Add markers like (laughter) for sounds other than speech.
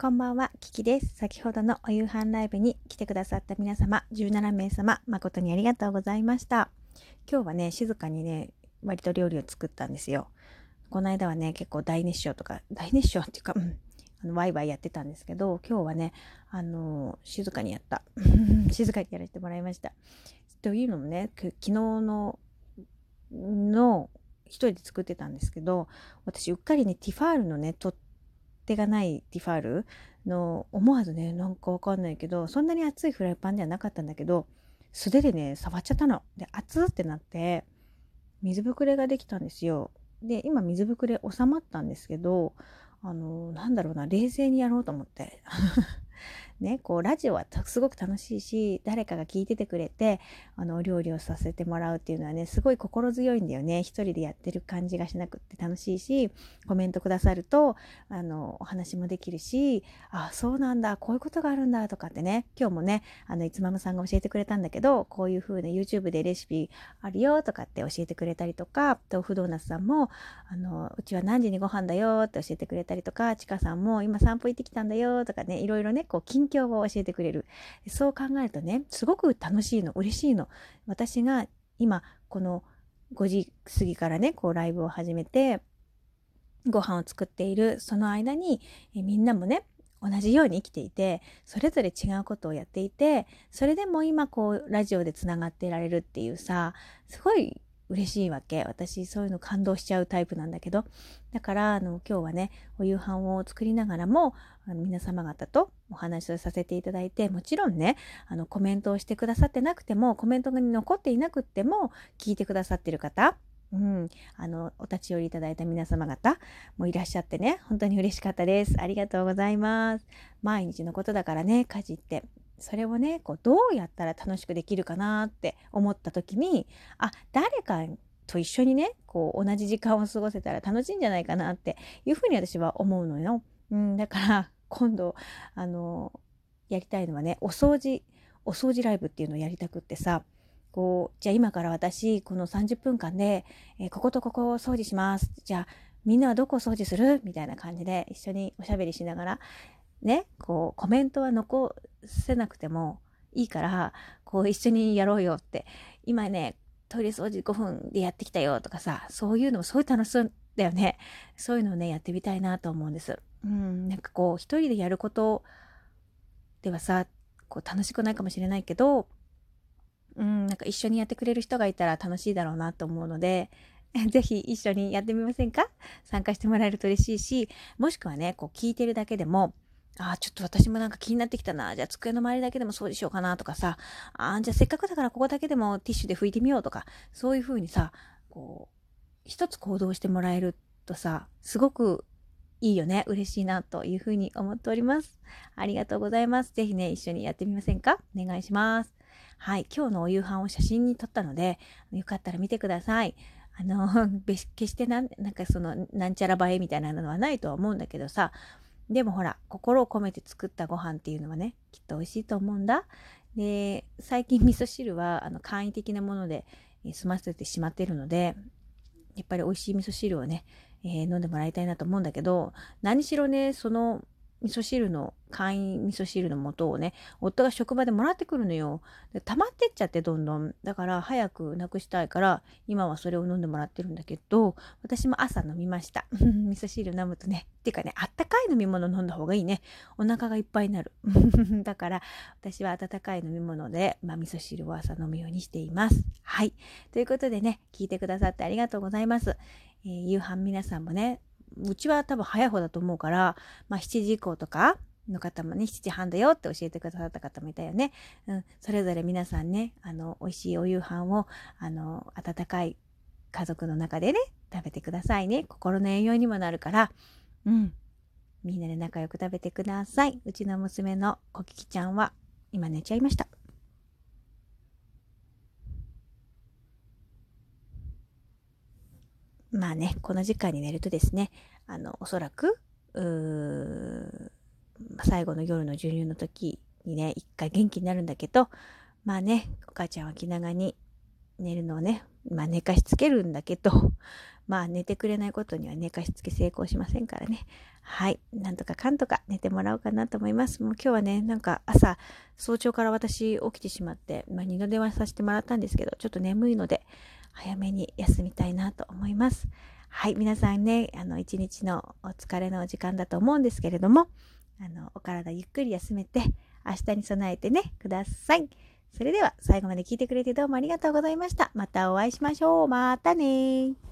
こんばんは、キキです。先ほどのお夕飯ライブに来てくださった皆様、17名様、誠にありがとうございました。今日はね、静かにね、割と料理を作ったんですよ。この間はね、結構大熱唱とか、大熱唱っていうか、うん、あのワイワイやってたんですけど、今日はね、あの静かにやった。(laughs) 静かにやらせてもらいました。というのもね、昨日の、の、一人で作ってたんですけど、私うっかりね、ティファールのね、取っ手がないティファールの思わずねなんかわかんないけどそんなに熱いフライパンではなかったんだけど素手でね触っちゃったの。で熱ってなって水ぶくれができたんですよ。で今水ぶくれ収まったんですけどあのなんだろうな冷静にやろうと思ってね、こうラジオはすごく楽しいし誰かが聞いててくれてあのお料理をさせてもらうっていうのはねすごい心強いんだよね。一人でやってる感じがしなくって楽しいしコメントくださるとあのお話もできるしあそうなんだこういうことがあるんだとかってね今日もねあのいつまむさんが教えてくれたんだけどこういう風な YouTube でレシピあるよとかって教えてくれたりとか豆腐ドーナツさんもあのうちは何時にご飯だよって教えてくれたりとかちかさんも今散歩行ってきたんだよとかねいろいろねこう近境を教えてくれる。そう考えるとねすごく楽しいの嬉しいの。私が今この5時過ぎからねこうライブを始めてご飯を作っているその間にえみんなもね同じように生きていてそれぞれ違うことをやっていてそれでも今こうラジオでつながっていられるっていうさすごい嬉しいわけ。私そういうの感動しちゃうタイプなんだけど。だからあの今日はねお夕飯を作りながらもあの皆様方とお話をさせていただいてもちろんねあのコメントをしてくださってなくてもコメントが残っていなくっても聞いてくださってる方うん、あのお立ち寄りいただいた皆様方もいらっしゃってね本当に嬉しかったです。ありがとうございます。毎日のことだからね家事って。それをねこうどうやったら楽しくできるかなって思った時にあ誰かと一緒にねこう同じ時間を過ごせたら楽しいんじゃないかなっていうふうに私は思うのよ。うん、だから今度あのやりたいのはねお掃除お掃除ライブっていうのをやりたくってさこうじゃあ今から私この30分間で、えー、こことここを掃除しますじゃあみんなはどこを掃除する？みたいな感じで一緒におしゃべりしながらねこうコメントは残せなくてもいいからこう一緒にやろうよって。今ねトイレ掃除5分でやってきたよとかさそういうのもすごい楽しそうだよね。そういうのをねやってみたいなと思うんです。うんなんかこう一人でやることではさこう楽しくないかもしれないけどうんなんか一緒にやってくれる人がいたら楽しいだろうなと思うので (laughs) ぜひ一緒にやってみませんか？参加してもらえると嬉しいしもしくはねこう聞いてるだけでもああ、ちょっと私もなんか気になってきたな。じゃあ机の周りだけでも掃除しようかなとかさ。ああ、じゃあせっかくだからここだけでもティッシュで拭いてみようとか。そういう風にさ、こう、一つ行動してもらえるとさ、すごくいいよね。嬉しいなという風に思っております。ありがとうございます。ぜひね、一緒にやってみませんか？お願いします。はい。今日のお夕飯を写真に撮ったので、よかったら見てください。あの、(laughs) 決してなん、なんかその、なんちゃら映えみたいなのはないとは思うんだけどさ、でもほら心を込めて作ったご飯っていうのはねきっと美味しいと思うんだ。で最近 (laughs) 味噌汁はあの簡易的なもので、済ませてしまっているのでやっぱり美味しい味噌汁をね、えー、飲んでもらいたいなと思うんだけど何しろねその味噌汁の簡易味噌汁の素をね夫が職場でもらってくるのよ。で溜まってっちゃってどんどん。だから早くなくしたいから今はそれを飲んでもらってるんだけど私も朝飲みました。(laughs) 味噌汁飲むとねっていうかねあったかい飲み物飲んだ方がいいね。お腹がいっぱいになる。(laughs) だから私は温かい飲み物で、まあ、味噌汁を朝飲むようにしています。はい。ということでね聞いてくださってありがとうございます、えー、夕飯皆さんもねうちは多分早い方だと思うから、まあ、7時以降とかの方もね、7時半だよって教えてくださった方もいたよね。うん、それぞれ皆さんね、あの、美味しいお夕飯を、あの、温かい家族の中でね、食べてくださいね。心の栄養にもなるから、うん。みんなで仲良く食べてください。うちの娘のコキキちゃんは、今寝ちゃいました。まあね、この時間に寝るとですね、あの、おそらく、最後の夜の授乳の時にね、一回元気になるんだけど、まあね、お母ちゃんは気長に寝るのをね、まあ寝かしつけるんだけど、まあ寝てくれないことには寝かしつけ成功しませんからね。はい。なんとかかんとか寝てもらおうかなと思います。もう今日はね、なんか朝、早朝から私起きてしまって、まあ、二度電話させてもらったんですけど、ちょっと眠いので、早めに休みたいなと思います。はい。皆さんね、あの、一日のお疲れの時間だと思うんですけれども、あの、お体ゆっくり休めて、明日に備えてね、ください。それでは最後まで聞いてくれてどうもありがとうございました。またお会いしましょう。またね